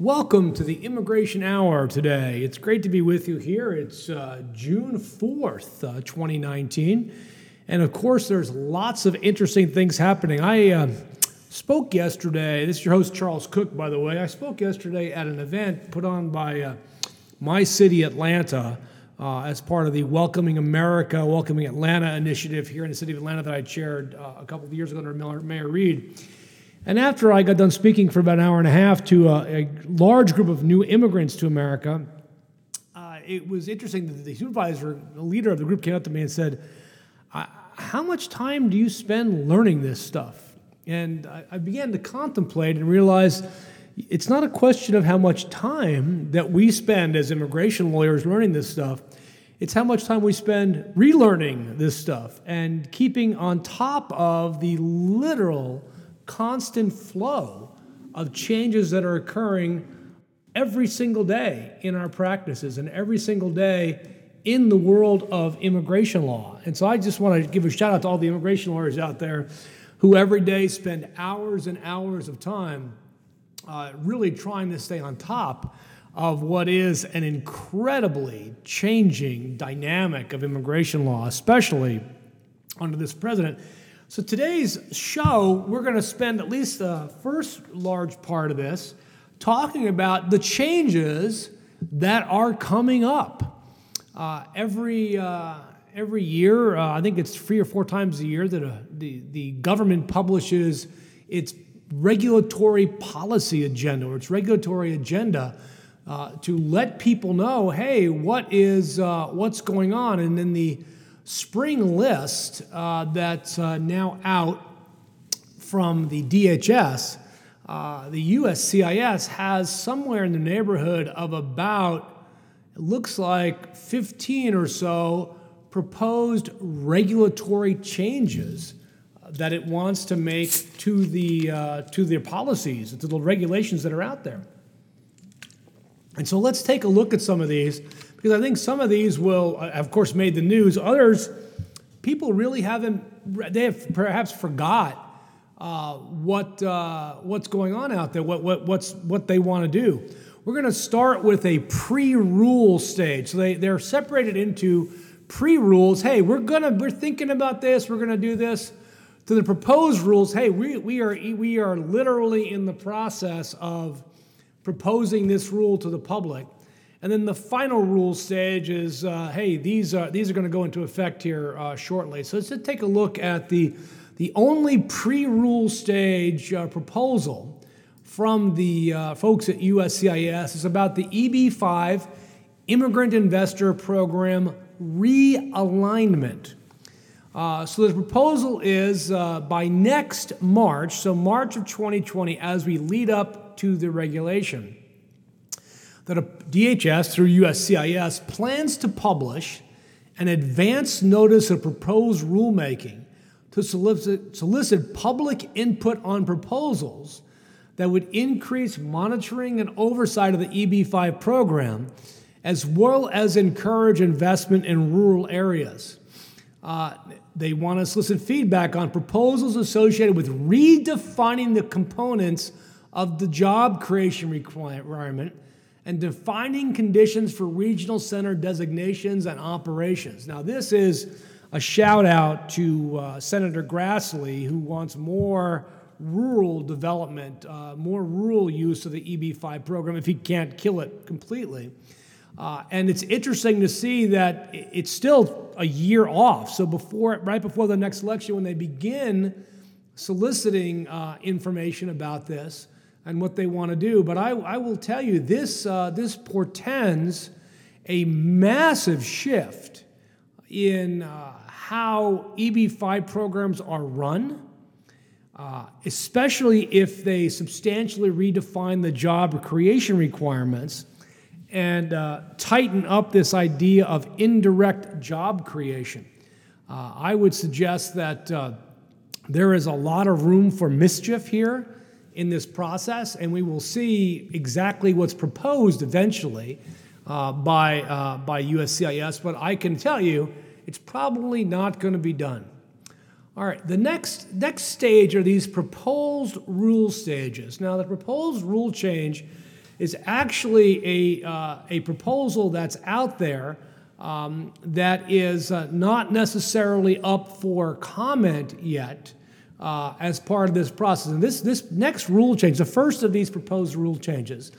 Welcome to the Immigration Hour today. It's great to be with you here. It's uh, June 4th, uh, 2019. And of course, there's lots of interesting things happening. I uh, spoke yesterday, this is your host, Charles Kuck, by the way. I spoke yesterday at an event put on by uh, my city, Atlanta, uh, as part of the Welcoming America, Welcoming Atlanta initiative here in the city of Atlanta that I chaired uh, a couple of years ago under Mayor Reed. And after I got done speaking for about an hour and a half to a, a large group of new immigrants to America, uh, it was interesting that the supervisor, the leader of the group, came up to me and said, How much time do you spend learning this stuff? And I, I began to contemplate and realize it's not a question of how much time that we spend as immigration lawyers learning this stuff. It's how much time we spend relearning this stuff and keeping on top of the literal constant flow of changes that are occurring every single day in our practices and every single day in the world of immigration law. And so I just want to give a shout out to all the immigration lawyers out there who every day spend hours and hours of time uh, really trying to stay on top of what is an incredibly changing dynamic of immigration law, especially under this president. So today's show, we're going to spend at least the first large part of this talking about the changes that are coming up. Uh, every uh, every year, uh, I think it's three or four times a year that a, uh, the the government publishes its regulatory policy agenda or its regulatory agenda uh, to let people know, hey, what is uh, what's going on, and then the spring list uh, that's uh, now out from the DHS, uh, the USCIS has somewhere in the neighborhood of about, it looks like 15 or so proposed regulatory changes that it wants to make to the uh, to their policies, to the regulations that are out there. And so let's take a look at some of these because I think some of these will, uh, of course, made the news. Others, people really haven't, they have perhaps forgot uh, what, uh, what's going on out there, what, what, what's, what they want to do. We're going to start with a pre-rule stage. So they, they're separated into pre-rules. Hey, we're gonna we're thinking about this. We're gonna do this. To the proposed rules. Hey, we, we are we are literally in the process of proposing this rule to the public. And then the final rule stage is, uh, hey, these are these are going to go into effect here uh, shortly. So let's take a look at the the only pre-rule stage uh, proposal from the uh, folks at USCIS is about the EB5 Immigrant Investor Program realignment. Uh, so the proposal is uh, by next March, so March of 2020, as we lead up to the regulation that a DHS through USCIS plans to publish an advance notice of proposed rulemaking to solicit, solicit public input on proposals that would increase monitoring and oversight of the EB5 program, as well as encourage investment in rural areas. Uh, they want to solicit feedback on proposals associated with redefining the components of the job creation requirement and defining conditions for regional center designations and operations. Now, this is a shout out to uh, Senator Grassley, who wants more rural development, uh, more rural use of the EB5 program if he can't kill it completely. Uh, and it's interesting to see that it's still a year off. So before, right before the next election, when they begin soliciting uh, information about this, and what they want to do. But I, I will tell you, this, uh, this portends a massive shift in uh, how EB5 programs are run, uh, especially if they substantially redefine the job creation requirements and uh, tighten up this idea of indirect job creation. Uh, I would suggest that uh, there is a lot of room for mischief here in this process, and we will see exactly what's proposed eventually uh, by, uh, by USCIS. But I can tell you, it's probably not going to be done. All right, the next, next stage are these proposed rule stages. Now, the proposed rule change is actually a, uh, a proposal that's out there um, that is uh, not necessarily up for comment yet uh, as part of this process. And this, this next rule change, the first of these proposed rule changes,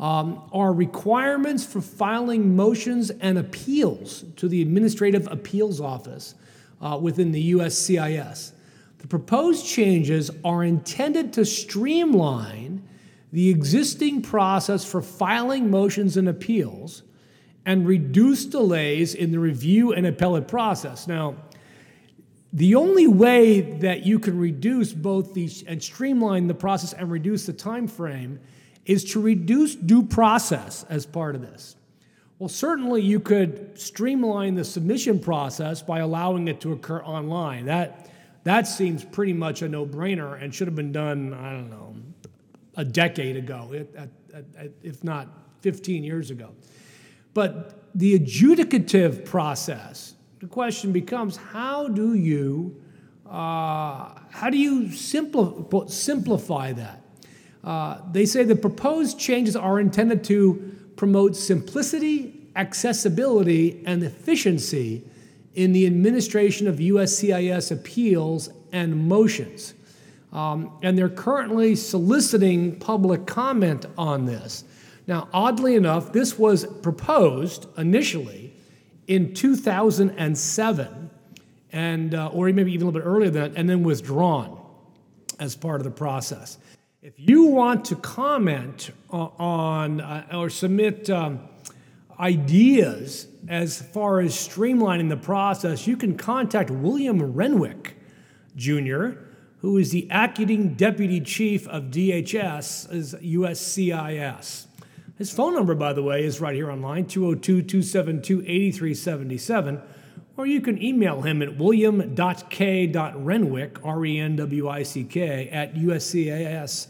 um, are requirements for filing motions and appeals to the Administrative Appeals Office uh, within the USCIS. The proposed changes are intended to streamline the existing process for filing motions and appeals and reduce delays in the review and appellate process. Now, the only way that you can reduce both these and streamline the process and reduce the time frame is to reduce due process as part of this. Well, certainly you could streamline the submission process by allowing it to occur online. That, that seems pretty much a no brainer and should have been done, I don't know, a decade ago, if not 15 years ago. But the adjudicative process, the question becomes how do you, uh, how do you simpli- simplify that? Uh, they say the proposed changes are intended to promote simplicity, accessibility, and efficiency in the administration of USCIS appeals and motions. Um, and they're currently soliciting public comment on this. Now, oddly enough, this was proposed initially in 2007, and, uh, or maybe even a little bit earlier than that, and then withdrawn as part of the process. If you want to comment on uh, or submit um, ideas as far as streamlining the process, you can contact William Renwick Jr., who is the acting deputy chief of DHS as USCIS. His phone number, by the way, is right here online 202 272 8377. Or you can email him at william.k.renwick, R E N W I C K, at uscis.dhs.gov.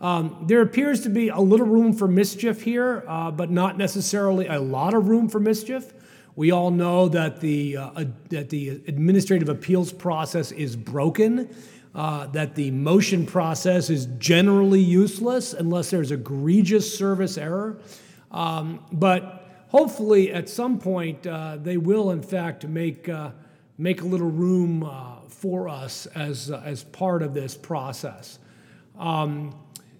Um, there appears to be a little room for mischief here, uh, but not necessarily a lot of room for mischief. We all know that the, uh, that the administrative appeals process is broken, uh, that the motion process is generally useless unless there's egregious service error. Um, but hopefully at some point uh, they will in fact make, uh, make a little room uh, for us as, uh, as part of this process. Um,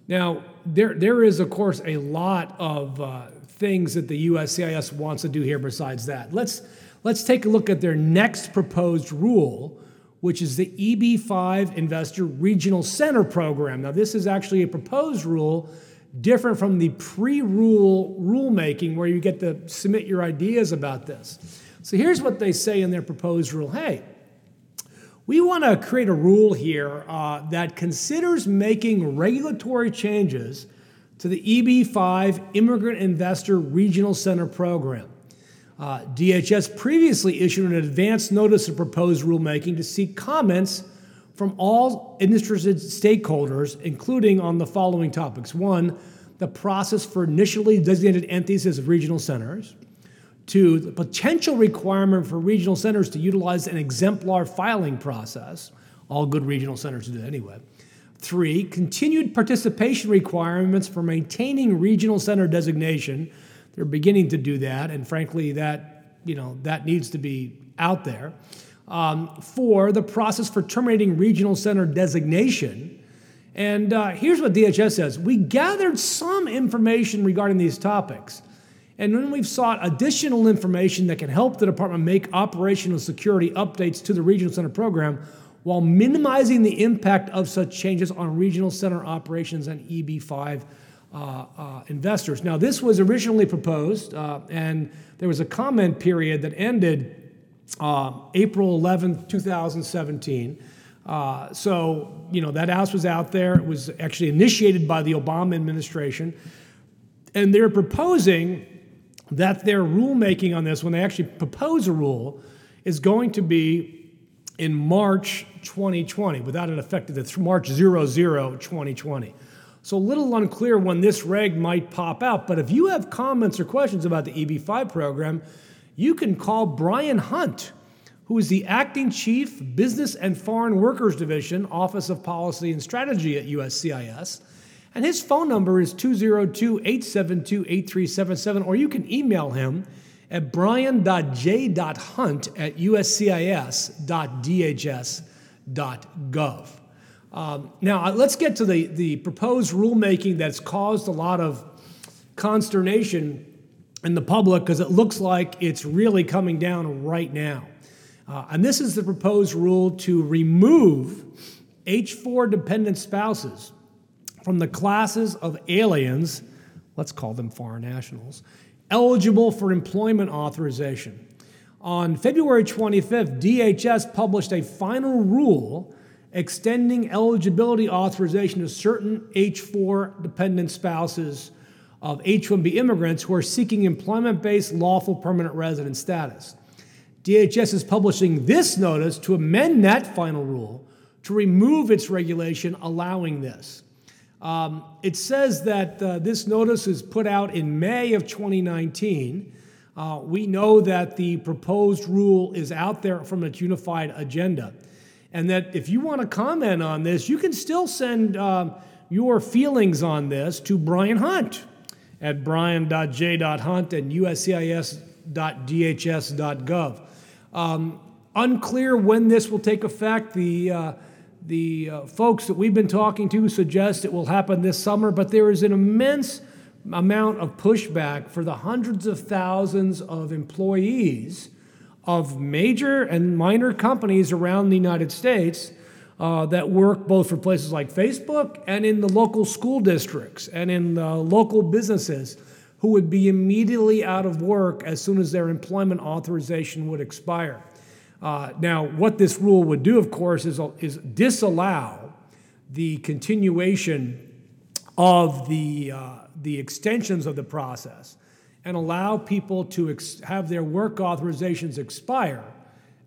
now, there, there is, of course, a lot of uh, things that the USCIS wants to do here besides that. Let's, let's take a look at their next proposed rule, which is the EB5 Investor Regional Center Program. Now, this is actually a proposed rule different from the pre-rule rulemaking where you get to submit your ideas about this. So here's what they say in their proposed rule. Hey, we want to create a rule here uh, that considers making regulatory changes to the EB5 Immigrant Investor Regional Center program. Uh, DHS previously issued an advance notice of proposed rulemaking to seek comments from all interested stakeholders, including on the following topics. One, the process for initially designated entities as regional centers. Two, the potential requirement for regional centers to utilize an exemplar filing process. All good regional centers do anyway. Three, continued participation requirements for maintaining regional center designation. They're beginning to do that, and frankly, that you know that needs to be out there. Um, four, the process for terminating regional center designation. And uh, here's what DHS says We gathered some information regarding these topics. And then we've sought additional information that can help the department make operational security updates to the regional center program while minimizing the impact of such changes on regional center operations and EB5 uh, uh, investors. Now, this was originally proposed, uh, and there was a comment period that ended uh, April 11th, 2017. Uh, so, you know, that house was out there. It was actually initiated by the Obama administration. And they're proposing that their rulemaking on this, when they actually propose a rule, is going to be in March 2020, without an effective, March 00, 2020. So a little unclear when this reg might pop out, but if you have comments or questions about the EB5 program, you can call Brian Hunt, who is the acting chief, Business and Foreign Workers Division, Office of Policy and Strategy at USCIS. And his phone number is 202 872 8377, or you can email him at brian.j.hunt at uscis.dhs.gov. Um, now, let's get to the, the proposed rulemaking that's caused a lot of consternation in the public because it looks like it's really coming down right now. Uh, and this is the proposed rule to remove H4 dependent spouses from the classes of aliens, let's call them foreign nationals, eligible for employment authorization. On February 25th, DHS published a final rule extending eligibility authorization to certain H4 dependent spouses of H 1B immigrants who are seeking employment based lawful permanent resident status. DHS is publishing this notice to amend that final rule to remove its regulation allowing this. Um, it says that uh, this notice is put out in May of 2019. Uh, we know that the proposed rule is out there from its unified agenda and that if you want to comment on this, you can still send uh, your feelings on this to Brian Hunt at brian.j.hunt and uscis.dhs.gov. Um, unclear when this will take effect. The, uh, the uh, folks that we've been talking to suggest it will happen this summer, but there is an immense amount of pushback for the hundreds of thousands of employees of major and minor companies around the United States uh, that work both for places like Facebook and in the local school districts and in the local businesses who would be immediately out of work as soon as their employment authorization would expire. Uh, now, what this rule would do, of course, is, is disallow the continuation of the, uh, the extensions of the process and allow people to ex- have their work authorizations expire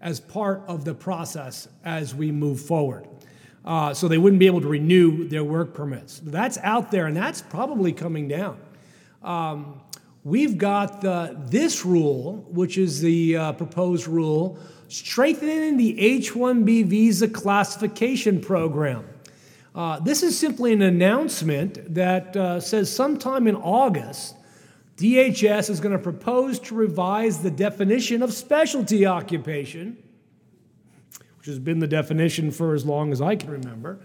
as part of the process as we move forward. Uh, so they wouldn't be able to renew their work permits. That's out there, and that's probably coming down. Um, we've got the, this rule, which is the uh, proposed rule, strengthening the H 1B visa classification program. Uh, this is simply an announcement that uh, says sometime in August, DHS is going to propose to revise the definition of specialty occupation, which has been the definition for as long as I can remember,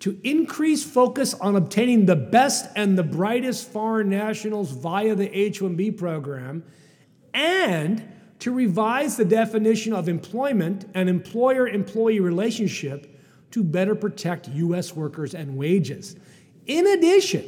to increase focus on obtaining the best and the brightest foreign nationals via the H 1B program, and to revise the definition of employment and employer employee relationship to better protect U.S. workers and wages. In addition,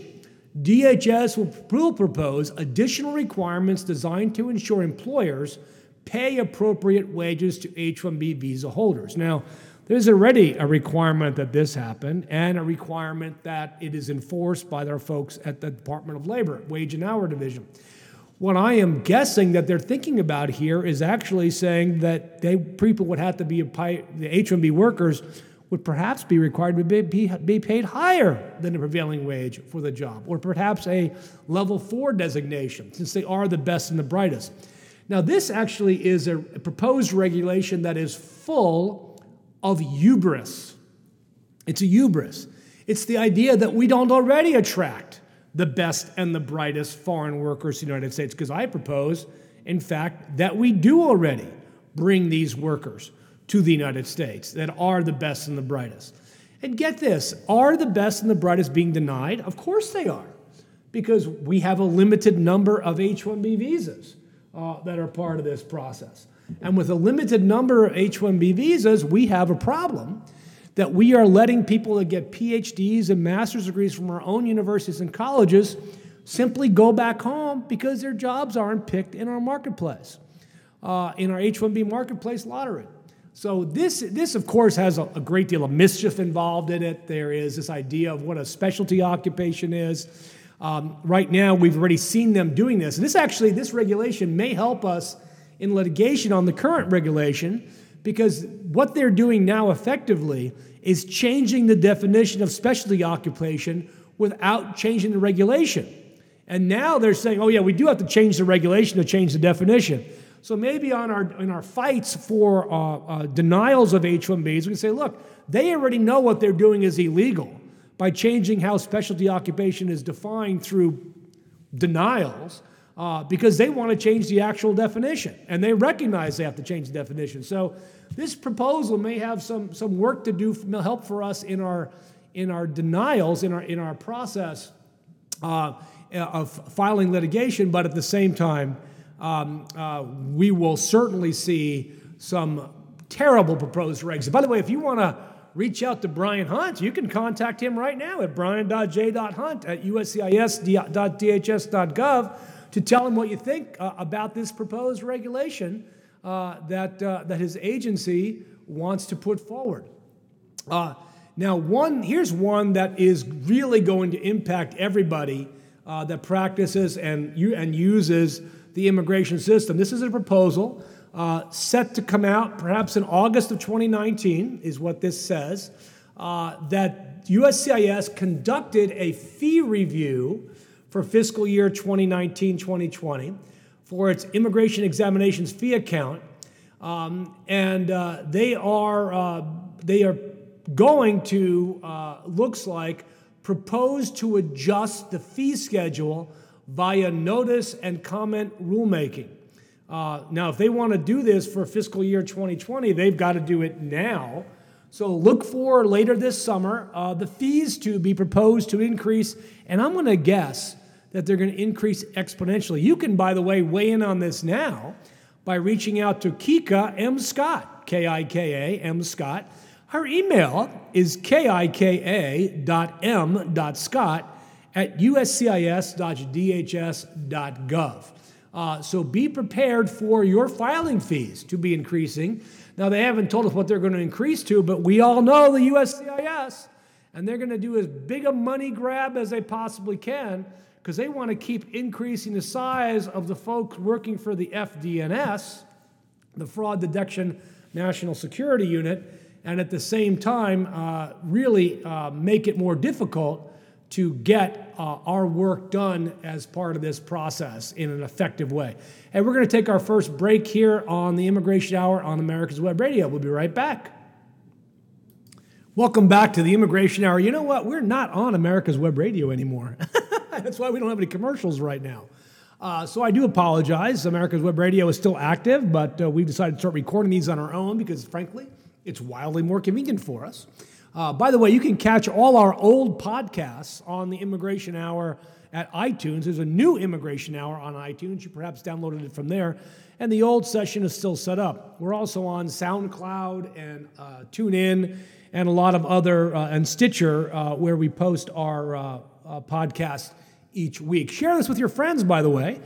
DHS will propose additional requirements designed to ensure employers pay appropriate wages to H 1B visa holders. Now, there's already a requirement that this happen and a requirement that it is enforced by their folks at the Department of Labor, Wage and Hour Division. What I am guessing that they're thinking about here is actually saying that they people would have to be the H-1B workers would perhaps be required to be, be paid higher than the prevailing wage for the job, or perhaps a level four designation, since they are the best and the brightest. Now, this actually is a proposed regulation that is full of hubris. It's a hubris. It's the idea that we don't already attract the best and the brightest foreign workers to the United States, because I propose, in fact, that we do already bring these workers to the United States that are the best and the brightest. And get this are the best and the brightest being denied? Of course they are, because we have a limited number of H 1B visas uh, that are part of this process. And with a limited number of H 1B visas, we have a problem that we are letting people that get PhDs and master's degrees from our own universities and colleges simply go back home because their jobs aren't picked in our marketplace, uh, in our H 1B marketplace lottery. So this, this of course, has a, a, great deal of mischief involved in it. There is this idea of what a specialty occupation is. Um, right now, we've already seen them doing this. This actually, this regulation may help us in litigation on the current regulation because what they're doing now effectively is changing the definition of specialty occupation without changing the regulation. And now they're saying, oh, yeah, we do have to change the regulation to change the definition. So maybe on our, in our fights for uh, uh, denials of H 1Bs, we can say, look, they already know what they're doing is illegal. by changing how specialty occupation is defined through denials uh, because they want to change the actual definition and they recognize they have to change the definition. So this proposal may have some, some work to do, help for us in our, in our denials, in our, in our process uh, of filing litigation, but at the same time, um, uh, we will certainly see some terrible proposed regs. By the way, if you want to reach out to Brian Hunt, you can contact him right now at brian.j.hunt at uscis.dhs.gov to tell him what you think uh, about this proposed regulation uh, that, uh, that his agency wants to put forward. Uh, now, one here's one that is really going to impact everybody uh, that practices and, and uses the immigration system. This is a proposal uh, set to come out perhaps in August of 2019, is what this says, uh, that USCIS conducted a fee review for fiscal year 2019 2020 for its immigration examinations fee account. Um, and uh, they are uh, they are going to uh, looks like propose to adjust the fee schedule via notice and comment rulemaking. Uh, now, if they want to do this for fiscal year 2020, they've got to do it now. So look for later this summer uh, the fees to be proposed to increase, and I'm going to guess that they're going to increase exponentially. You can, by the way, weigh in on this now by reaching out to Kika M. Scott, K I K A M. Scott. Her email is kika.m.scott at uscis.dhs.gov. Uh, so be prepared for your filing fees to be increasing. Now, they haven't told us what they're going to increase to, but we all know the USCIS, and they're going to do as big a money grab as they possibly can because they want to keep increasing the size of the folks working for the FDNS, the Fraud Detection National Security Unit, and at the same time, uh, really uh, make it more difficult to get uh, our work done as part of this process in an effective way. And we're going to take our first break here on the Immigration Hour on America's Web Radio. We'll be right back. Welcome back to the Immigration Hour. You know what? We're not on America's Web Radio anymore. That's why we don't have any commercials right now. Uh, so I do apologize. America's Web Radio is still active, but uh, we've decided to start recording these on our own because, frankly, it's wildly more convenient for us. Uh, by the way, you can catch all our old podcasts on the Immigration Hour at iTunes. There's a new Immigration Hour on iTunes. You perhaps downloaded it from there. And the old session is still set up. We're also on SoundCloud and uh, TuneIn and a lot of other, uh, and Stitcher, uh, where we post our uh, uh, podcast each week. Share this with your friends, by the way.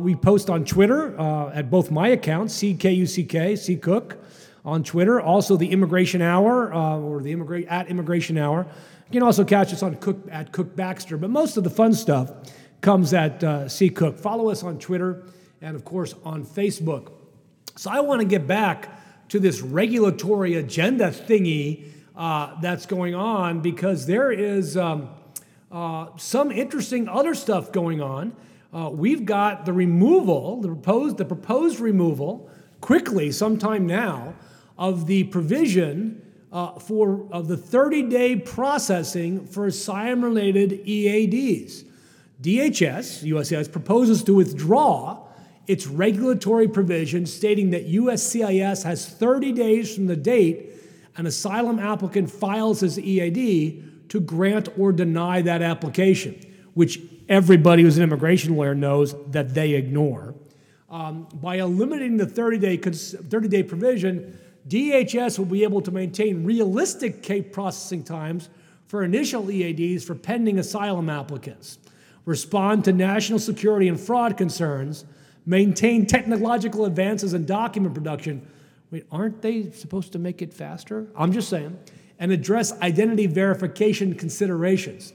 we post on Twitter at both my accounts, CKUCK, C Kuck on Twitter. Also, the Immigration Hour uh, or the immigra- at Immigration Hour. You can also catch us on Kuck at Kuck Baxter, but most of the fun stuff comes at uh, C Kuck. Follow us on Twitter and, of course, on Facebook. So I want to get back to this regulatory agenda thingy uh, that's going on because there is um, uh, some interesting other stuff going on. Uh, we've got the removal, the proposed, the proposed removal, quickly, sometime now, of the provision uh, for of the 30-day processing for asylum-related EADs. DHS, USCIS, proposes to withdraw its regulatory provision stating that USCIS has 30 days from the date an asylum applicant files his EAD to grant or deny that application, which everybody who's an immigration lawyer knows that they ignore. Um, by eliminating the 30 day, 30 day provision, DHS will be able to maintain realistic case processing times for initial EADs for pending asylum applicants, respond to national security and fraud concerns, maintain technological advances in document production. Wait, aren't they supposed to make it faster? I'm just saying. And address identity verification considerations.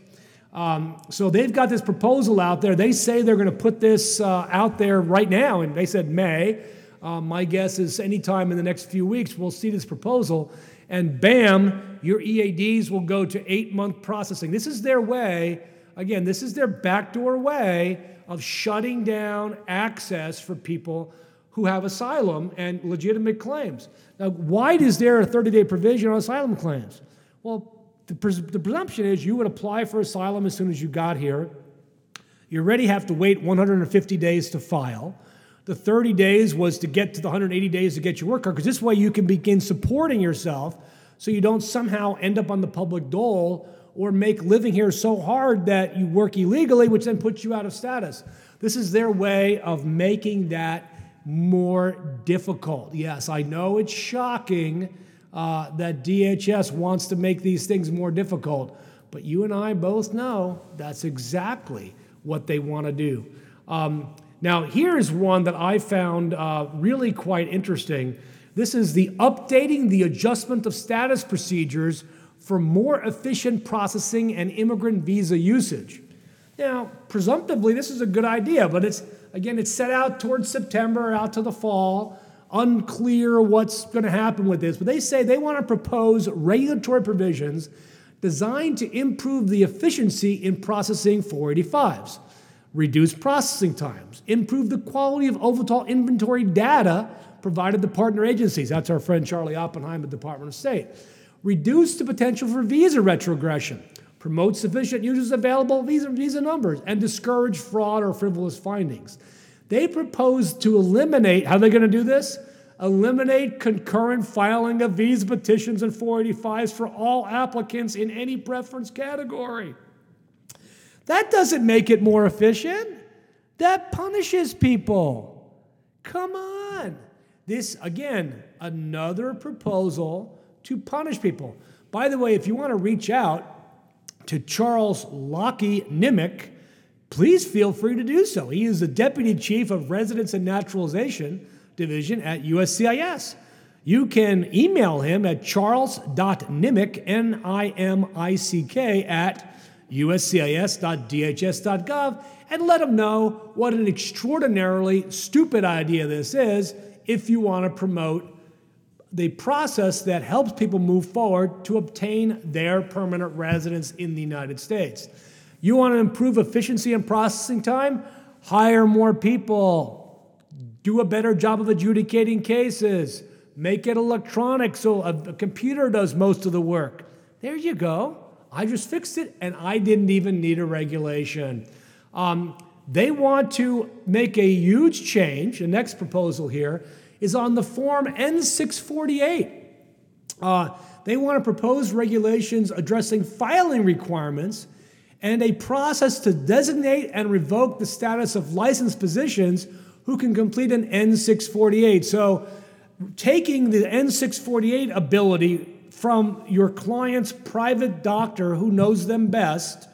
Um, so they've got this proposal out there. They say they're going to put this uh, out there right now, and they said May. Um, my guess is anytime in the next few weeks, we'll see this proposal, and bam, your EADs will go to eight month processing. This is their way, again, this is their backdoor way of shutting down access for people who have asylum and legitimate claims. Now, why is there a 30 day provision on asylum claims? Well, the, pres- the presumption is you would apply for asylum as soon as you got here. You already have to wait 150 days to file. The 30 days was to get to the 180 days to get your work card, because this way you can begin supporting yourself so you don't somehow end up on the public dole or make living here so hard that you work illegally, which then puts you out of status. This is their way of making that more difficult. Yes, I know it's shocking uh, that DHS wants to make these things more difficult, but you and I both know that's exactly what they want to do. Um, now, here's one that I found uh, really quite interesting. This is the updating the adjustment of status procedures for more efficient processing and immigrant visa usage. Now, presumptively, this is a good idea, but it's again, it's set out towards September, out to the fall. Unclear what's going to happen with this, but they say they want to propose regulatory provisions designed to improve the efficiency in processing 485s, reduce processing times, improve the quality of OVITAL inventory data provided to partner agencies. That's our friend Charlie Oppenheim at Department of State reduce the potential for visa retrogression, promote sufficient users available visa, visa numbers, and discourage fraud or frivolous findings. They propose to eliminate, how are they going to do this? Eliminate concurrent filing of visa petitions and 485s for all applicants in any preference category. That doesn't make it more efficient. That punishes people. Come on. This, again, another proposal to punish people. By the way, if you want to reach out to Charles Lockie Nimick, please feel free to do so. He is the Deputy Chief of Residence and Naturalization Division at USCIS. You can email him at charles.nimick, N I M I C K, at uscis.dhs.gov and let them know what an extraordinarily stupid idea this is if you want to promote the process that helps people move forward to obtain their permanent residence in the United States. You want to improve efficiency and processing time? Hire more people. Do a better job of adjudicating cases. Make it electronic so a, a computer does most of the work. There you go. I just fixed it and I didn't even need a regulation. Um, they want to make a huge change. The next proposal here is on the Form N648. Uh, they want to propose regulations addressing filing requirements and a process to designate and revoke the status of licensed physicians who can complete an N648. So, taking the N648 ability from your client's private doctor who knows them best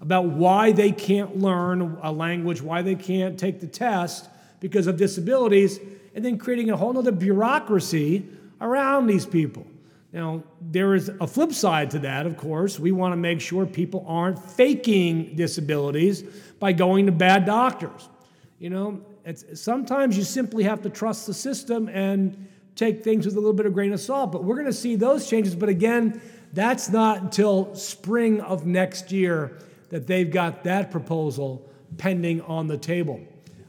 about why they can't learn a language, why they can't take the test because of disabilities, and then creating a whole other bureaucracy around these people. Now, there is a flip side to that, of course. We want to make sure people aren't faking disabilities by going to bad doctors. You know, sometimes you simply have to trust the system and take things with a little bit of grain of salt. But we're going to see those changes. But again, that's not until spring of next year that they've got that proposal pending on the table.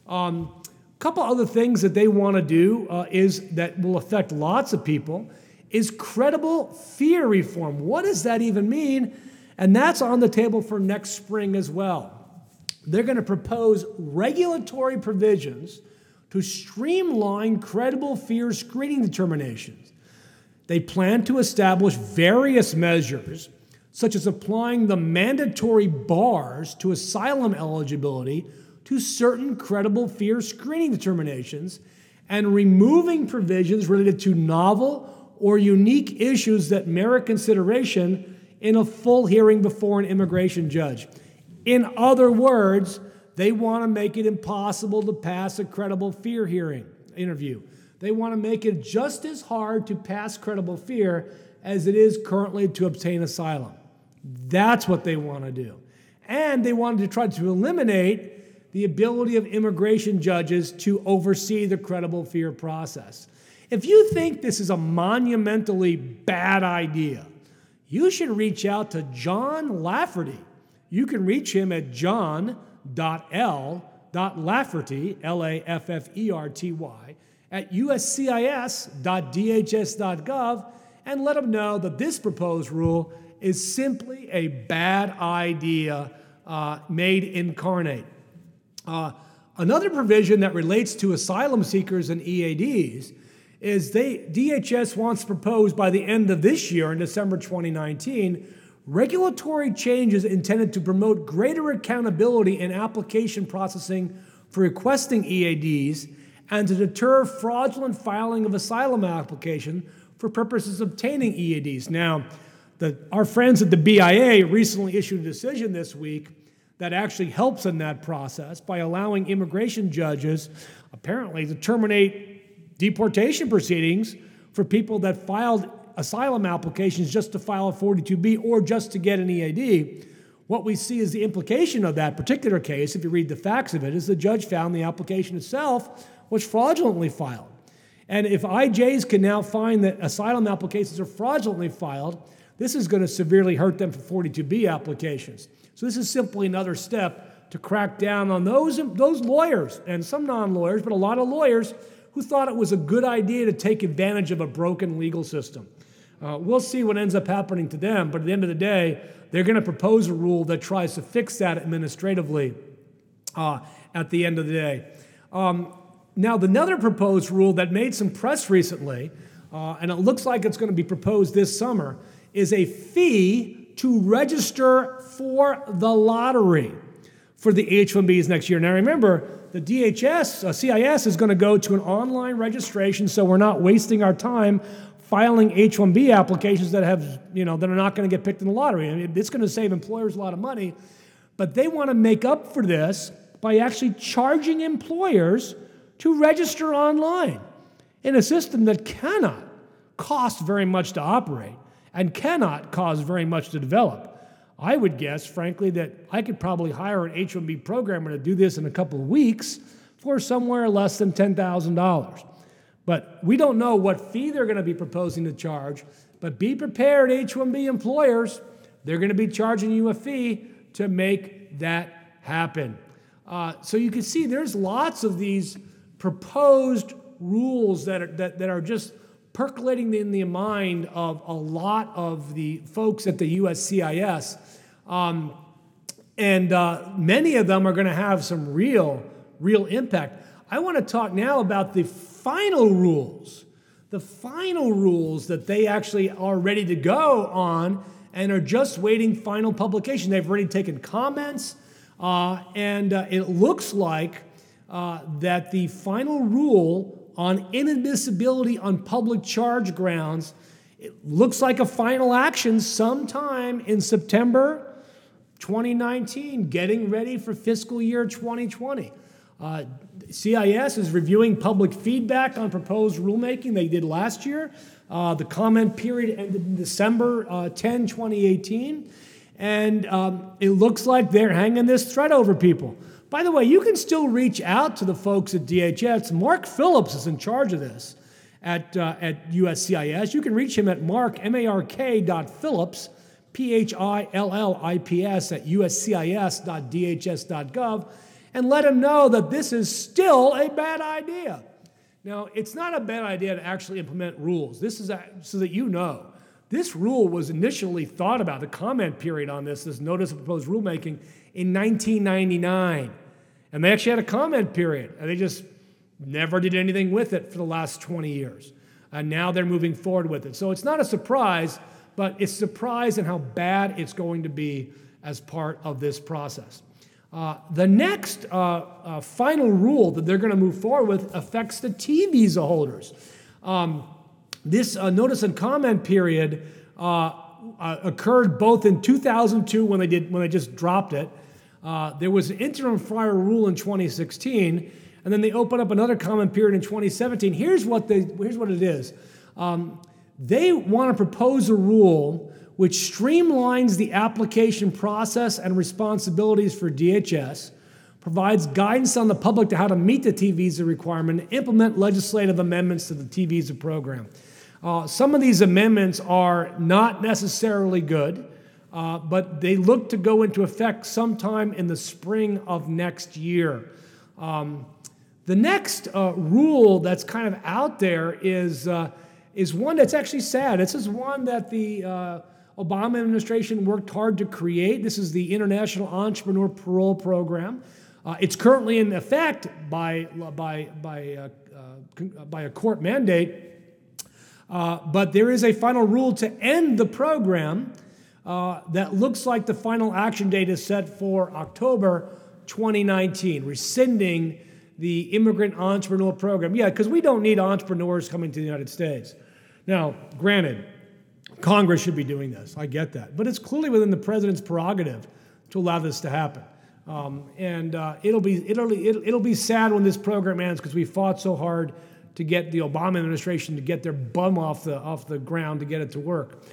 Um, a couple other things that they want to do uh, is that will affect lots of people is credible fear reform. What does that even mean? And that's on the table for next spring as well. They're going to propose regulatory provisions to streamline credible fear screening determinations. They plan to establish various measures, such as applying the mandatory bars to asylum eligibility to certain credible fear screening determinations and removing provisions related to novel or unique issues that merit consideration in a full hearing before an immigration judge. In other words, they want to make it impossible to pass a credible fear hearing interview. They want to make it just as hard to pass credible fear as it is currently to obtain asylum. That's what they want to do. And they wanted to try to eliminate the ability of immigration judges to oversee the credible fear process. If you think this is a monumentally bad idea, you should reach out to John Lafferty. You can reach him at john.l.lafferty, L A F F E R T Y, L A F F E R T Y, at uscis.dhs.gov and let them know that this proposed rule is simply a bad idea uh, made incarnate. Uh, another provision that relates to asylum seekers and EADs is they DHS wants to propose by the end of this year in December 2019 regulatory changes intended to promote greater accountability in application processing for requesting EADs and to deter fraudulent filing of asylum application for purposes of obtaining EADs. Now, the, our friends at the BIA recently issued a decision this week that actually helps in that process by allowing immigration judges apparently to terminate deportation proceedings for people that filed asylum applications just to file a 42B or just to get an EAD. What we see is the implication of that particular case, if you read the facts of it, is the judge found the application itself was fraudulently filed. And if IJs can now find that asylum applications are fraudulently filed, this is going to severely hurt them for 42B applications. So this is simply another step to crack down on those, those lawyers, and some non lawyers, but a lot of lawyers who thought it was a good idea to take advantage of a broken legal system. Uh, we'll see what ends up happening to them, but at the end of the day, they're going to propose a rule that tries to fix that administratively uh, at the end of the day. Um, now, the another proposed rule that made some press recently, uh, and it looks like it's going to be proposed this summer, is a fee to register for the lottery for the H-1Bs next year. Now, remember, the DHS, uh, CIS, is going to go to an online registration, so we're not wasting our time filing H-1B applications that have, you know, that are not going to get picked in the lottery. I mean, it's going to save employers a lot of money, but they want to make up for this by actually charging employers to register online in a system that cannot cost very much to operate and cannot cause very much to develop. I would guess, frankly, that I could probably hire an H 1B programmer to do this in a couple of weeks for somewhere less than $10,000. But we don't know what fee they're going to be proposing to charge. But be prepared, H 1B employers, they're going to be charging you a fee to make that happen. Uh, so you can see there's lots of these proposed rules that are, that, that are just percolating in the mind of a lot of the folks at the USCIS. Um, and uh, many of them are going to have some real, real impact. I want to talk now about the final rules, the final rules that they actually are ready to go on and are just waiting final publication. They've already taken comments, uh, and uh, it looks like uh, that the final rule on inadmissibility on public charge grounds it looks like a final action sometime in September 2019, getting ready for fiscal year 2020. Uh, CIS is reviewing public feedback on proposed rulemaking they did last year. Uh, the comment period ended in December uh, 10, 2018. And um, it looks like they're hanging this threat over people. By the way, you can still reach out to the folks at DHS. Mark Phillips is in charge of this at, uh, at USCIS. You can reach him at mark, M-A-R-K dot Phillips, P-H-I-L-L-I-P-S at uscis.dhs.gov and let him know that this is still a bad idea. Now, it's not a bad idea to actually implement rules. This is a, so that you know. This rule was initially thought about, the comment period on this, this notice of proposed rulemaking, in 1999. And they actually had a comment period, and they just never did anything with it for the last 20 years. And now they're moving forward with it. So it's not a surprise, but it's a surprise in how bad it's going to be as part of this process. Uh, the next uh, uh, final rule that they're going to move forward with affects the T visa holders. Um, this uh, notice and comment period uh, occurred both in 2002 when they did when they just dropped it, there was an interim final rule in 2016, and then they opened up another comment period in 2017. Here's what, they, here's what it is um, they want to propose a rule which streamlines the application process and responsibilities for DHS, provides guidance on the public to how to meet the T visa requirement, and implement legislative amendments to the T visa program. Uh, some of these amendments are not necessarily good uh, but they look to go into effect sometime in the spring of next year. Um, the next uh, rule that's kind of out there is, uh, is one that's actually sad. This is one that the uh, Obama administration worked hard to create. This is the International Entrepreneur Parole Program. Uh, it's currently in effect by, by, by, uh, uh, by a court mandate, uh, but there is a final rule to end the program uh, that looks like the final action date is set for October 2019, rescinding the immigrant entrepreneur program. Yeah, because we don't need entrepreneurs coming to the United States. Now, granted, Congress should be doing this. I get that. But it's clearly within the president's prerogative to allow this to happen. Um, and uh, it'll, be, it'll, it'll, it'll be sad when this program ends because we fought so hard to get the Obama administration to get their bum off the, off the ground to get it to work.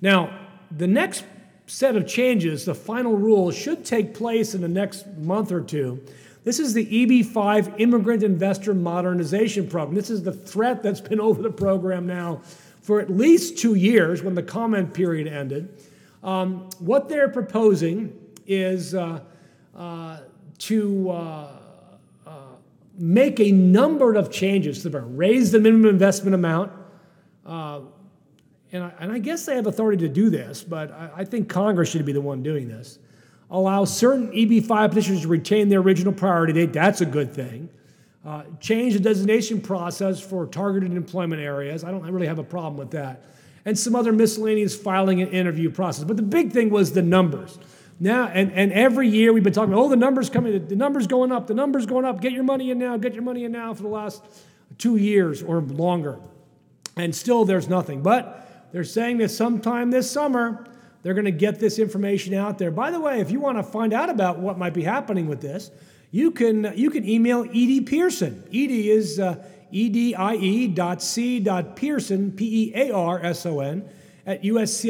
Now, the next set of changes, the final rule, should take place in the next month or two. This is the EB5 Immigrant Investor Modernization Program. This is the threat that's been over the program now for at least two years when the comment period ended. Um, what they're proposing is uh, uh, to uh, uh make a number of changes to raise the minimum investment amount. Uh, and I, and I, guess they have authority to do this, but I, I think Congress should be the one doing this allow certain EB5 petitioners to retain their original priority date. That's a good thing. Uh, change the designation process for targeted employment areas. I don't really have a problem with that. And some other miscellaneous filing and interview process. But the big thing was the numbers. Now, and, and every year we've been talking, oh, the numbers coming, the numbers going up, the numbers going up, get your money in now, get your money in now for the last two years or longer. And still there's nothing. But they're saying that sometime this summer, they're going to get this information out there. By the way, if you want to find out about what might be happening with this, you can, you can email Edie Pearson. Edie is uh, E-D-I-E dot C dot Pearson, P-E-A-R-S-O-N, at uscis.dhs.gov.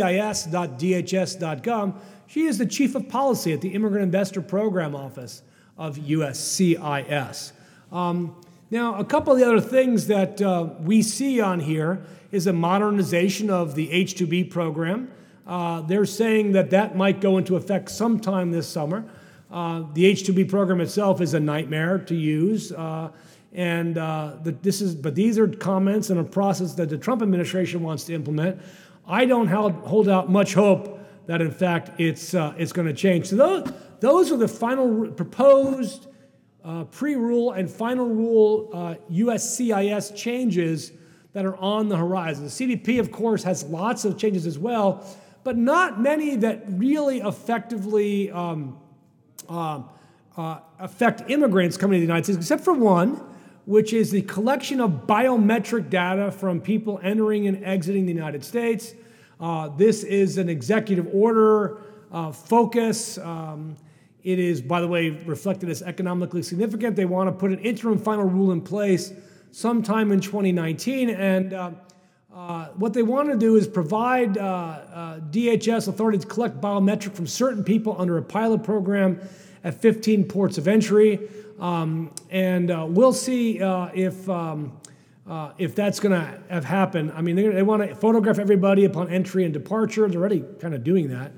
She is the Chief of Policy at the Immigrant Investor Program Office of USCIS. Um, now, a couple of the other things that uh, we see on here is a modernization of the H-2B program. Uh, they're saying that that might go into effect sometime this summer. Uh, the H-2B program itself is a nightmare to use, uh, and uh, the, this is. But these are comments and a process that the Trump administration wants to implement. I don't hold, hold out much hope that, in fact, it's uh, it's going to change. So those those are the final proposed uh, pre-rule and final rule USCIS changes that are on the horizon. The CBP, of course, has lots of changes as well but not many that really effectively um, uh, uh, affect immigrants coming to the United States, except for one, which is the collection of biometric data from people entering and exiting the United States. Uh, this is an executive order uh, focus. Um, it is, by the way, reflected as economically significant. They want to put an interim final rule in place sometime in 2019. And uh, uh, what they want to do is provide uh, uh, DHS authority to collect biometric from certain people under a pilot program at 15 ports of entry. Um, and uh, we'll see uh, if, um, if that's going to have happened. I mean, they, they want to photograph everybody upon entry and departure. They're already kind of doing that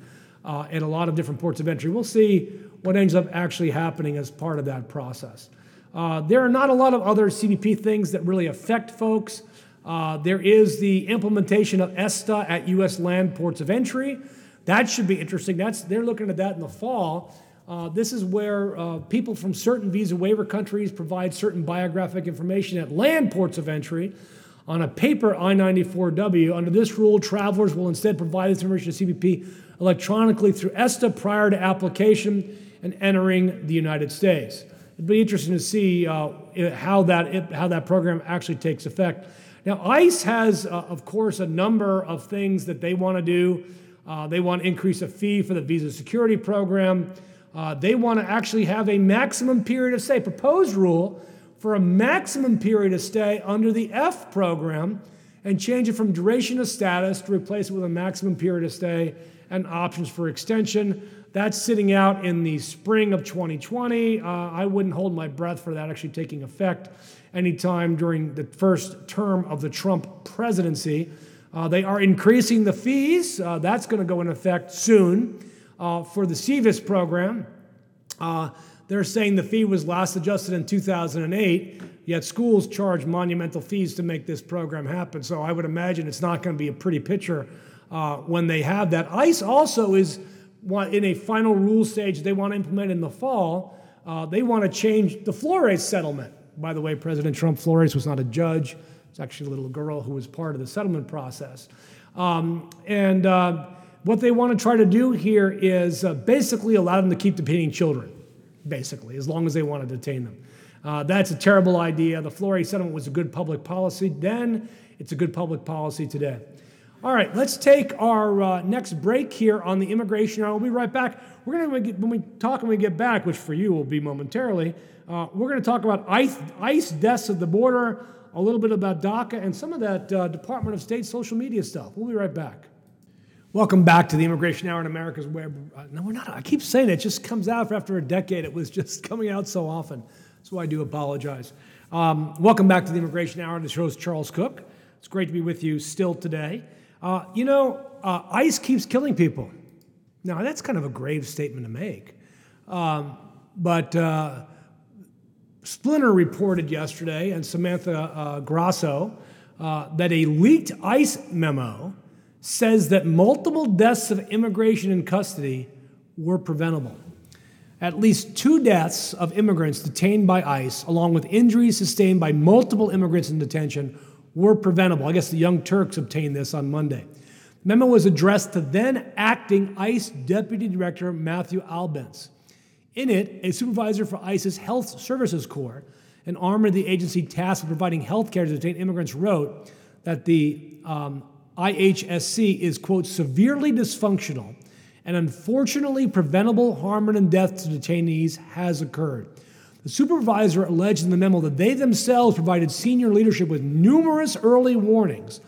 at a lot of different ports of entry. We'll see what ends up actually happening as part of that process. there are not a lot of other CBP things that really affect folks. Uh, there is the implementation of ESTA at U.S. land ports of entry. That should be interesting. That's, they're looking at that in the fall. Uh, this is where uh, people from certain visa waiver countries provide certain biographic information at land ports of entry on a paper I 94W. Under this rule, travelers will instead provide this information to CBP electronically through ESTA prior to application and entering the United States. It'd be interesting to see uh, how, that, how that program actually takes effect. Now, ICE has, uh, of course, a number of things that they want to do. Uh, they want to increase a fee for the visa security program. Uh, they want to actually have a maximum period of stay, proposed rule for a maximum period of stay under the F program and change it from duration of status to replace it with a maximum period of stay and options for extension. That's sitting out in the spring of 2020. Uh, I wouldn't hold my breath for that actually taking effect anytime during the first term of the Trump presidency. Uh, they are increasing the fees. Uh, that's going to go in effect soon uh, for the SEVIS program. Uh, they're saying the fee was last adjusted in 2008, yet schools charge monumental fees to make this program happen. So I would imagine it's not going to be a pretty picture uh, when they have that. ICE also is in a final rule stage they want to implement in the fall. Uh, they want to change the Flores settlement. By the way, President Trump Flores was not a judge. It's actually a little girl who was part of the settlement process. Um, and uh, what they want to try to do here is uh, basically allow them to keep detaining children, basically, as long as they want to detain them. Uh, that's a terrible idea. The Flores settlement was a good public policy then, it's a good public policy today. All right, let's take our uh, next break here on the immigration. I'll be right back. We're going to, when we talk when we get back, which for you will be momentarily, uh, we're going to talk about ICE, ICE deaths at the border, a little bit about DACA, and some of that uh, Department of State social media stuff. We'll be right back. Welcome back to the Immigration Hour in America's Web. Uh, no, we're not. I keep saying it, it just comes out after a decade. It was just coming out so often. So I do apologize. Um, welcome back to the Immigration Hour. The show's Charles Kuck. It's great to be with you still today. Uh, you know, uh, ICE keeps killing people. Now, that's kind of a grave statement to make. Um, but uh, Splinter reported yesterday, and Samantha uh, Grasso, uh, that a leaked ICE memo says that multiple deaths of immigration in custody were preventable. At least two deaths of immigrants detained by ICE, along with injuries sustained by multiple immigrants in detention, were preventable. I guess the Young Turks obtained this on Monday. The memo was addressed to then acting ICE Deputy Director Matthew Albence. In it, a supervisor for ICE's Health Services Corps, an arm of the agency tasked with providing health care to detained immigrants, wrote that the um, IHSC is, quote, severely dysfunctional and unfortunately preventable harm and death to detainees has occurred. The supervisor alleged in the memo that they themselves provided senior leadership with numerous early warnings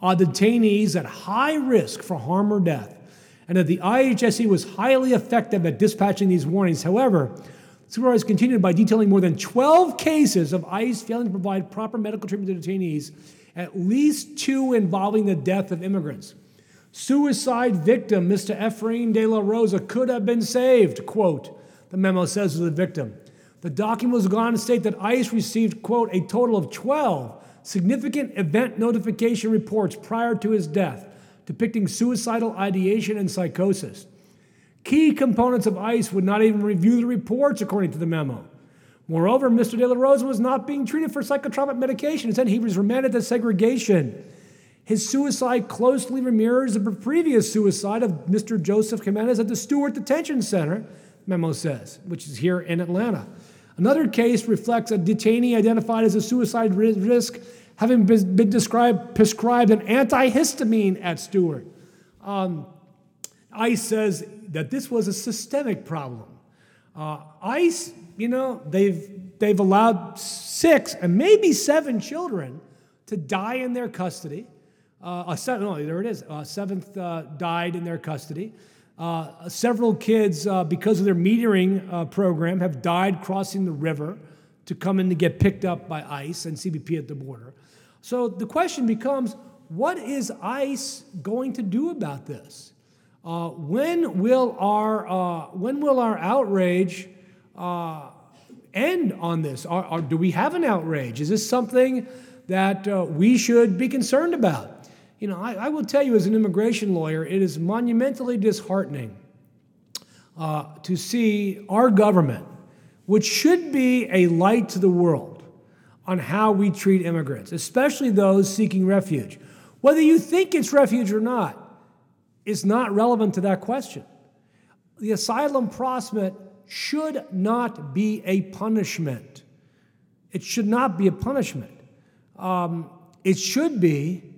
on detainees at high risk for harm or death, and that the IHSC was highly effective at dispatching these warnings. However, the supervisor continued by detailing more than 12 cases of ICE failing to provide proper medical treatment to detainees at least two involving the death of immigrants. Suicide victim Mr. Efrain de la Rosa could have been saved, quote, the memo says to the victim. The document was gone to state that ICE received, quote, a total of 12 significant event notification reports prior to his death, depicting suicidal ideation and psychosis. Key components of ICE would not even review the reports, according to the memo. Moreover, Mr. De La Rosa was not being treated for psychotropic medication. Instead, he was remanded to segregation. His suicide closely mirrors the previous suicide of Mr. Joseph Jimenez at the Stewart Detention Center, memo says, which is here in Atlanta. Another case reflects a detainee identified as a suicide risk having been described, prescribed an antihistamine at Stewart. Um, ICE says that this was a systemic problem. Uh, ICE you know, they've, they've allowed six and maybe seven children to die in their custody. Uh, a seven, no, there it is. A seventh uh, died in their custody. Uh, several kids, uh, because of their metering uh, program, have died crossing the river to come in to get picked up by ICE and CBP at the border. So the question becomes what is ICE going to do about this? Uh, when, will our, when will our outrage? uh, end on this? Are, are, do we have an outrage? Is this something that uh, we should be concerned about? You know, I, I, will tell you as an immigration lawyer, it is monumentally disheartening uh, to see our government, which should be a light to the world on how we treat immigrants, especially those seeking refuge. Whether you think it's refuge or not is not relevant to that question. The asylum process should not be a punishment. It should not be a punishment. Um, it should be,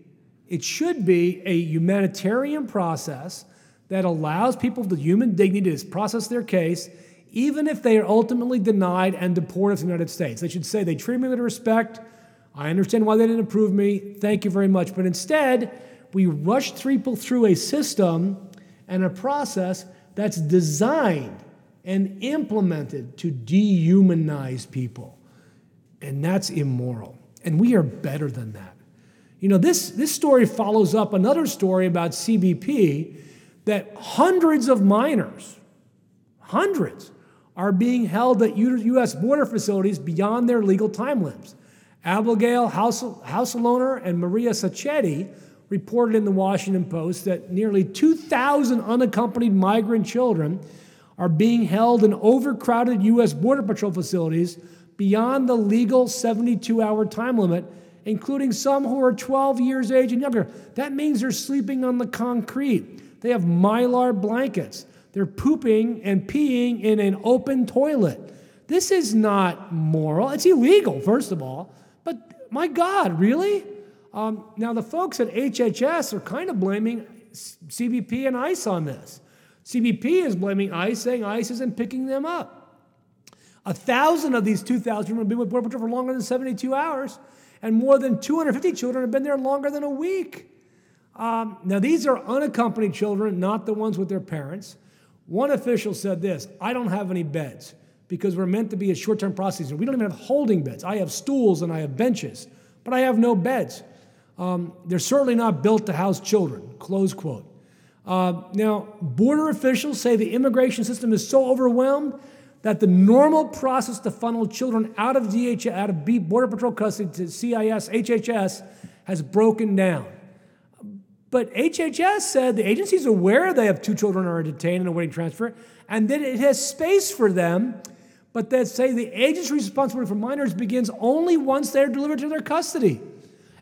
it should be a humanitarian process that allows people with human dignity to process their case, even if they are ultimately denied and deported from the United States. They should say, they treat me with respect. I understand why they didn't approve me. Thank you very much. But instead, we rush people through a system and a process that's designed and implemented to dehumanize people. And that's immoral. And we are better than that. You know, this, this story follows up another story about CBP that hundreds of minors, hundreds, are being held at U.S. border facilities beyond their legal time limits. Abigail House, Hauslohner and Maria Sacchetti reported in the Washington Post that nearly 2,000 unaccompanied migrant children are being held in overcrowded U.S. Border Patrol facilities beyond the legal 72 hour time limit, including some who are 12 years age and younger. That means they're sleeping on the concrete. They have mylar blankets. They're pooping and peeing in an open toilet. This is not moral. It's illegal, first of all. But my God, really? Um, now, the folks at HHS are kind of blaming CBP and ICE on this. CBP is blaming ICE, saying ICE isn't picking them up. A thousand of these 2,000 have been with Border Patrol for longer than 72 hours, and more than 250 children have been there longer than a week. Um, now, these are unaccompanied children, not the ones with their parents. One official said this I don't have any beds because we're meant to be a short term processing. We don't even have holding beds. I have stools and I have benches, but I have no beds. Um, they're certainly not built to house children, close quote. Uh, now, border officials say the immigration system is so overwhelmed that the normal process to funnel children out of DH, out of Border Patrol custody to CIS, HHS, has broken down. But HHS said the agency is aware they have two children are detained and awaiting transfer, and that it has space for them, but that say the agency's responsibility for minors begins only once they're delivered to their custody.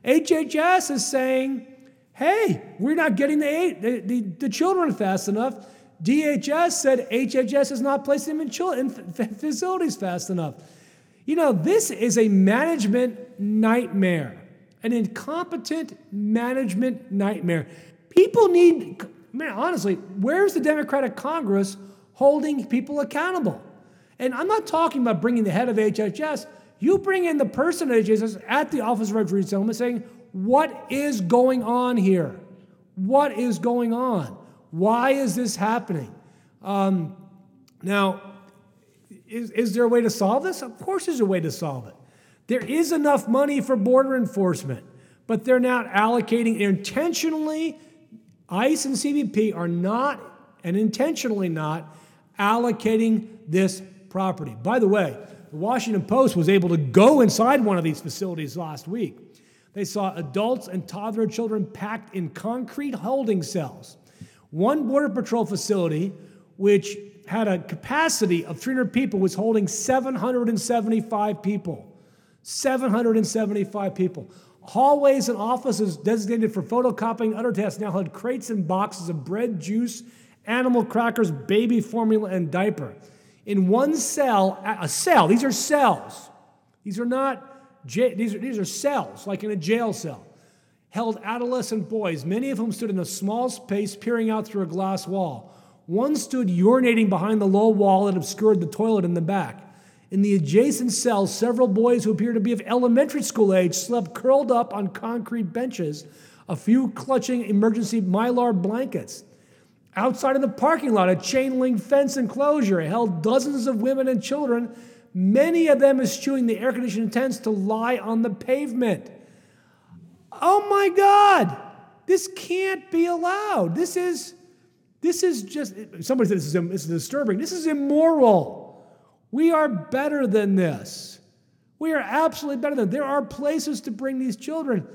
HHS is saying, hey, we're not getting the, the, the, the children fast enough. DHS said HHS is not placing them in, children, in facilities fast enough. You know, this is a management nightmare an incompetent management nightmare. People need, man, honestly, where's the Democratic Congress holding people accountable? And I'm not talking about bringing the head of HHS. You bring in the person at HHS at the Office of Refugee Settlement saying, what is going on here? What is going on? Why is this happening? Um, now, is, is there a way to solve this? Of course, there's a way to solve it. There is enough money for border enforcement, but they're not allocating intentionally. ICE and CBP are not, and intentionally not, allocating this property. By the way, the Washington Post was able to go inside one of these facilities last week. They saw adults and toddler children packed in concrete holding cells. One Border Patrol facility, which had a capacity of 300 people, was holding 775 people. 775 people. Hallways and offices designated for photocopying other tasks now had crates and boxes of bread, juice, animal crackers, baby formula, and diaper. In one cell, a cell, these are cells. These are not, these are, these are cells, like in a jail cell, held adolescent boys, many of whom stood in a small space peering out through a glass wall. One stood urinating behind the low wall that obscured the toilet in the back. In the adjacent cell, several boys who appeared to be of elementary school age slept curled up on concrete benches, a few clutching emergency mylar blankets. Outside in the parking lot, a chain link fence enclosure held dozens of women and children, many of them eschewing the air conditioned tents to lie on the pavement. Oh my God, this can't be allowed. This is, this is just, somebody said this is, this is disturbing. This is immoral. We are better than this. We are absolutely better than there are places to bring these children.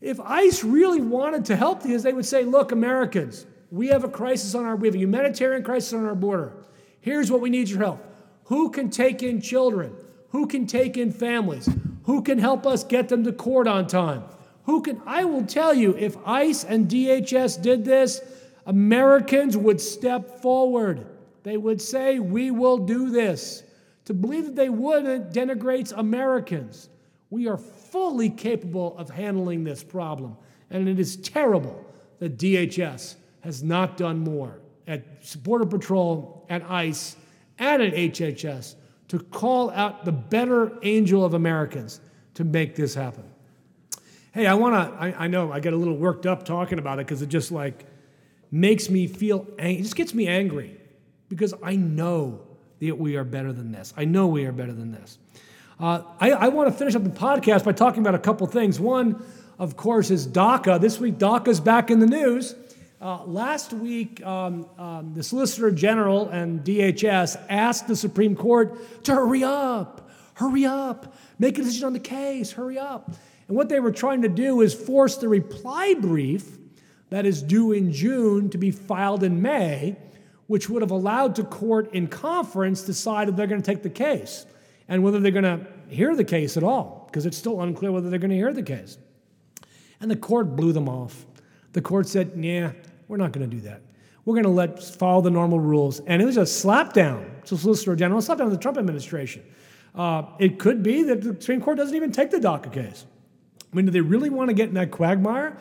If ICE really wanted to help these, they would say, look, Americans, we have a crisis on our, we have a humanitarian crisis on our border. Here's what we need your help. Who can take in children? Who can take in families? Who can help us get them to court on time? Who can, I will tell you, if ICE and DHS did this, Americans would step forward. They would say, We will do this. To believe that they wouldn't denigrates Americans. We are fully capable of handling this problem. And it is terrible that DHS has not done more at Border Patrol, at ICE, and at HHS to call out the better angel of Americans to make this happen. Hey, I want to, I, I, know I get a little worked up talking about it because it just like makes me feel, ang- it just gets me angry because I know that we are better than this. I know we are better than this. Uh, I, I want to finish up the podcast by talking about a couple things. One, of course, is DACA. This week, DACA's back in the news. Uh, last week, um, um, the Solicitor General and DHS asked the Supreme Court to hurry up, hurry up, make a decision on the case, hurry up. And what they were trying to do is force the reply brief that is due in June to be filed in May, which would have allowed the court in conference to decide if they're going to take the case and whether they're going to hear the case at all, because it's still unclear whether they're going to hear the case. And the court blew them off. The court said, "Yeah, we're not going to do that. We're going to let follow the normal rules." And it was a slapdown to Solicitor General, a slapdown to the Trump administration. Uh, it could be that the Supreme Court doesn't even take the DACA case. I mean, do they really want to get in that quagmire?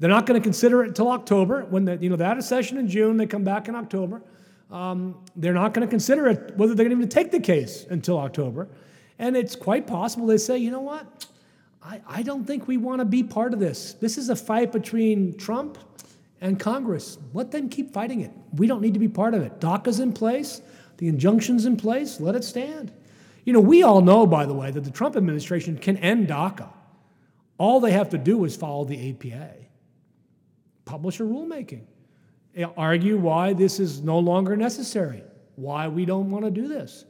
They're not going to consider it until October. When the, you know, they had a session in June, they come back in October. Um, they're not going to consider it whether they're going to even take the case until October. And it's quite possible they say, you know what? I, I don't think we want to be part of this. This is a fight between Trump and Congress. Let them keep fighting it. We don't need to be part of it. DACA's in place, the injunction's in place, let it stand. You know, we all know, by the way, that the Trump administration can end DACA. All they have to do is follow the APA, publish a rulemaking, eh, argue why this is no longer necessary, why we don't want to do this.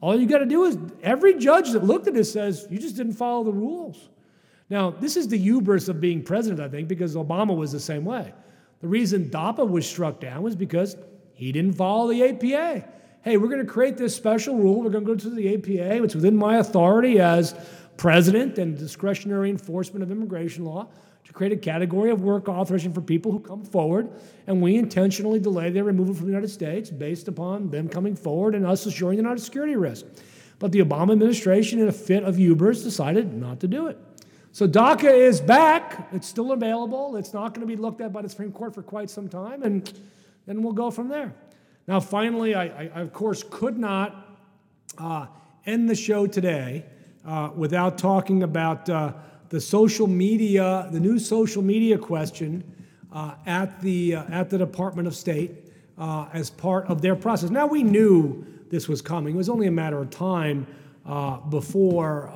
All you got to do is, every judge that looked at this says, you just didn't follow the rules. Now, this is the hubris of being president, I think, because Obama was the same way. The reason DAPA was struck down was because he didn't follow the APA. Hey, we're going to create this special rule. We're going to go to the APA. It's within my authority as president and discretionary enforcement of immigration law to create a category of work authorization for people who come forward, and we intentionally delay their removal from the United States based upon them coming forward and us assuring they're not a security risk. But the Obama administration, in a fit of hubris, decided not to do it. So DACA is back. It's still available. It's not going to be looked at by the Supreme Court for quite some time, and then we'll go from there. Now, finally, I, I of course could not uh, end the show today uh, without talking about uh, the social media, the new social media question uh, at the uh, at the Department of State uh, as part of their process. Now we knew this was coming. It was only a matter of time before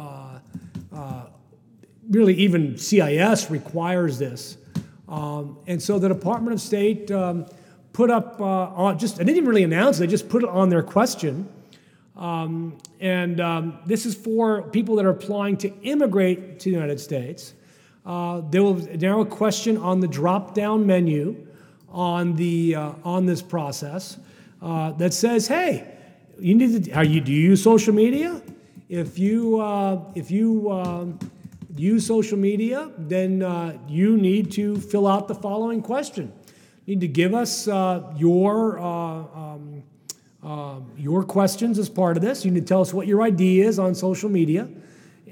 really even CIS requires this. Um, and so the Department of State um, put up uh, on just, they didn't really announce they just put it on their question. Um, and um, this is for people that are applying to immigrate to the United States. Uh, there will now a question on the drop down menu on, the, uh, on this process uh, that says, hey, you need to, are you, do you use social media? If you, uh, if you um, use social media, then uh, you need to fill out the following question. You need to give us uh, your, uh, um, uh, your questions as part of this. You need to tell us what your ID is on social media.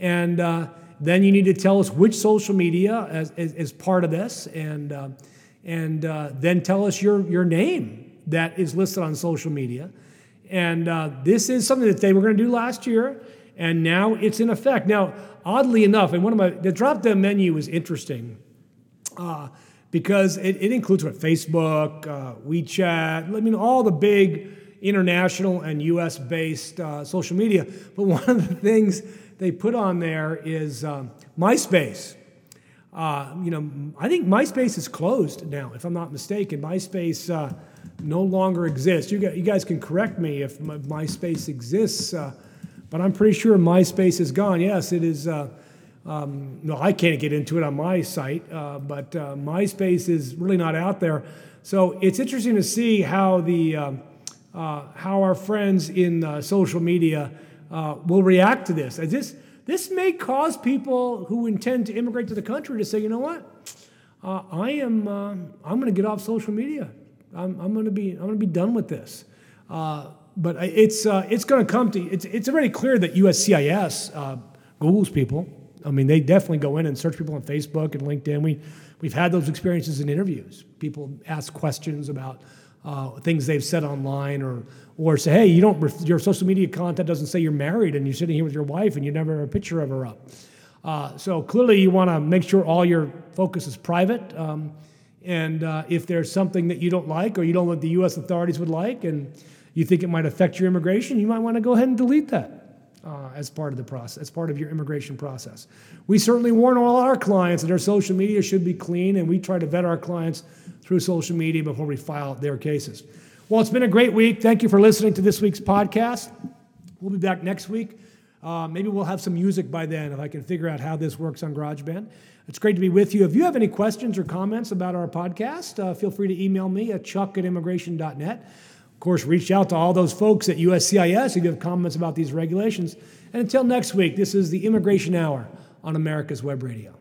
And uh, then you need to tell us which social media as part of this. And, and then tell us your, your name that is listed on social media. And this is something that they were going to do last year and now it's in effect. Now, oddly enough, and one of my the drop down menu is interesting uh, because it, it, includes what Facebook, uh, WeChat, I mean, all the big international and U.S. based uh, social media. But one of the things they put on there is um, MySpace. Uh, you know, I think MySpace is closed now, if I'm not mistaken. MySpace uh, no longer exists. You guys, you guys, can correct me if MySpace exists uh, but I'm pretty sure MySpace is gone. Yes, it is. Uh, um, no, I can't get into it on my site, uh, but uh, MySpace is really not out there. So it's interesting to see how the um, uh, how our friends in uh, social media uh, will react to this. this this may cause people who intend to immigrate to the country to say, you know what, I am I'm going to get off social media. I'm, I'm going to be I'm going to be done with this but it's uh, it's going to come to it's it's already clear that USCIS uh, Google's people. I mean, they definitely go in and search people on Facebook and LinkedIn. We we've had those experiences in interviews. People ask questions about uh, things they've said online, or or say, hey, you don't your social media content doesn't say you're married and you're sitting here with your wife and you never have a picture of her up. Uh, so clearly, you want to make sure all your focus is private. Um, and uh, if there's something that you don't like or you don't think the U.S. authorities would like, and you think it might affect your immigration, you might want to go ahead and delete that uh, as part of the process, as part of your immigration process. We certainly warn all our clients that their social media should be clean, and we try to vet our clients through social media before we file their cases. Well, it's been a great week. Thank you for listening to this week's podcast. We'll be back next week. Uh, maybe we'll have some music by then if I can figure out how this works on GarageBand. It's great to be with you. If you have any questions or comments about our podcast, uh, feel free to email me at chuck at immigration.net. Of course, reach out to all those folks at USCIS if you have comments about these regulations. And until next week, this is the Immigration Hour on America's Web Radio.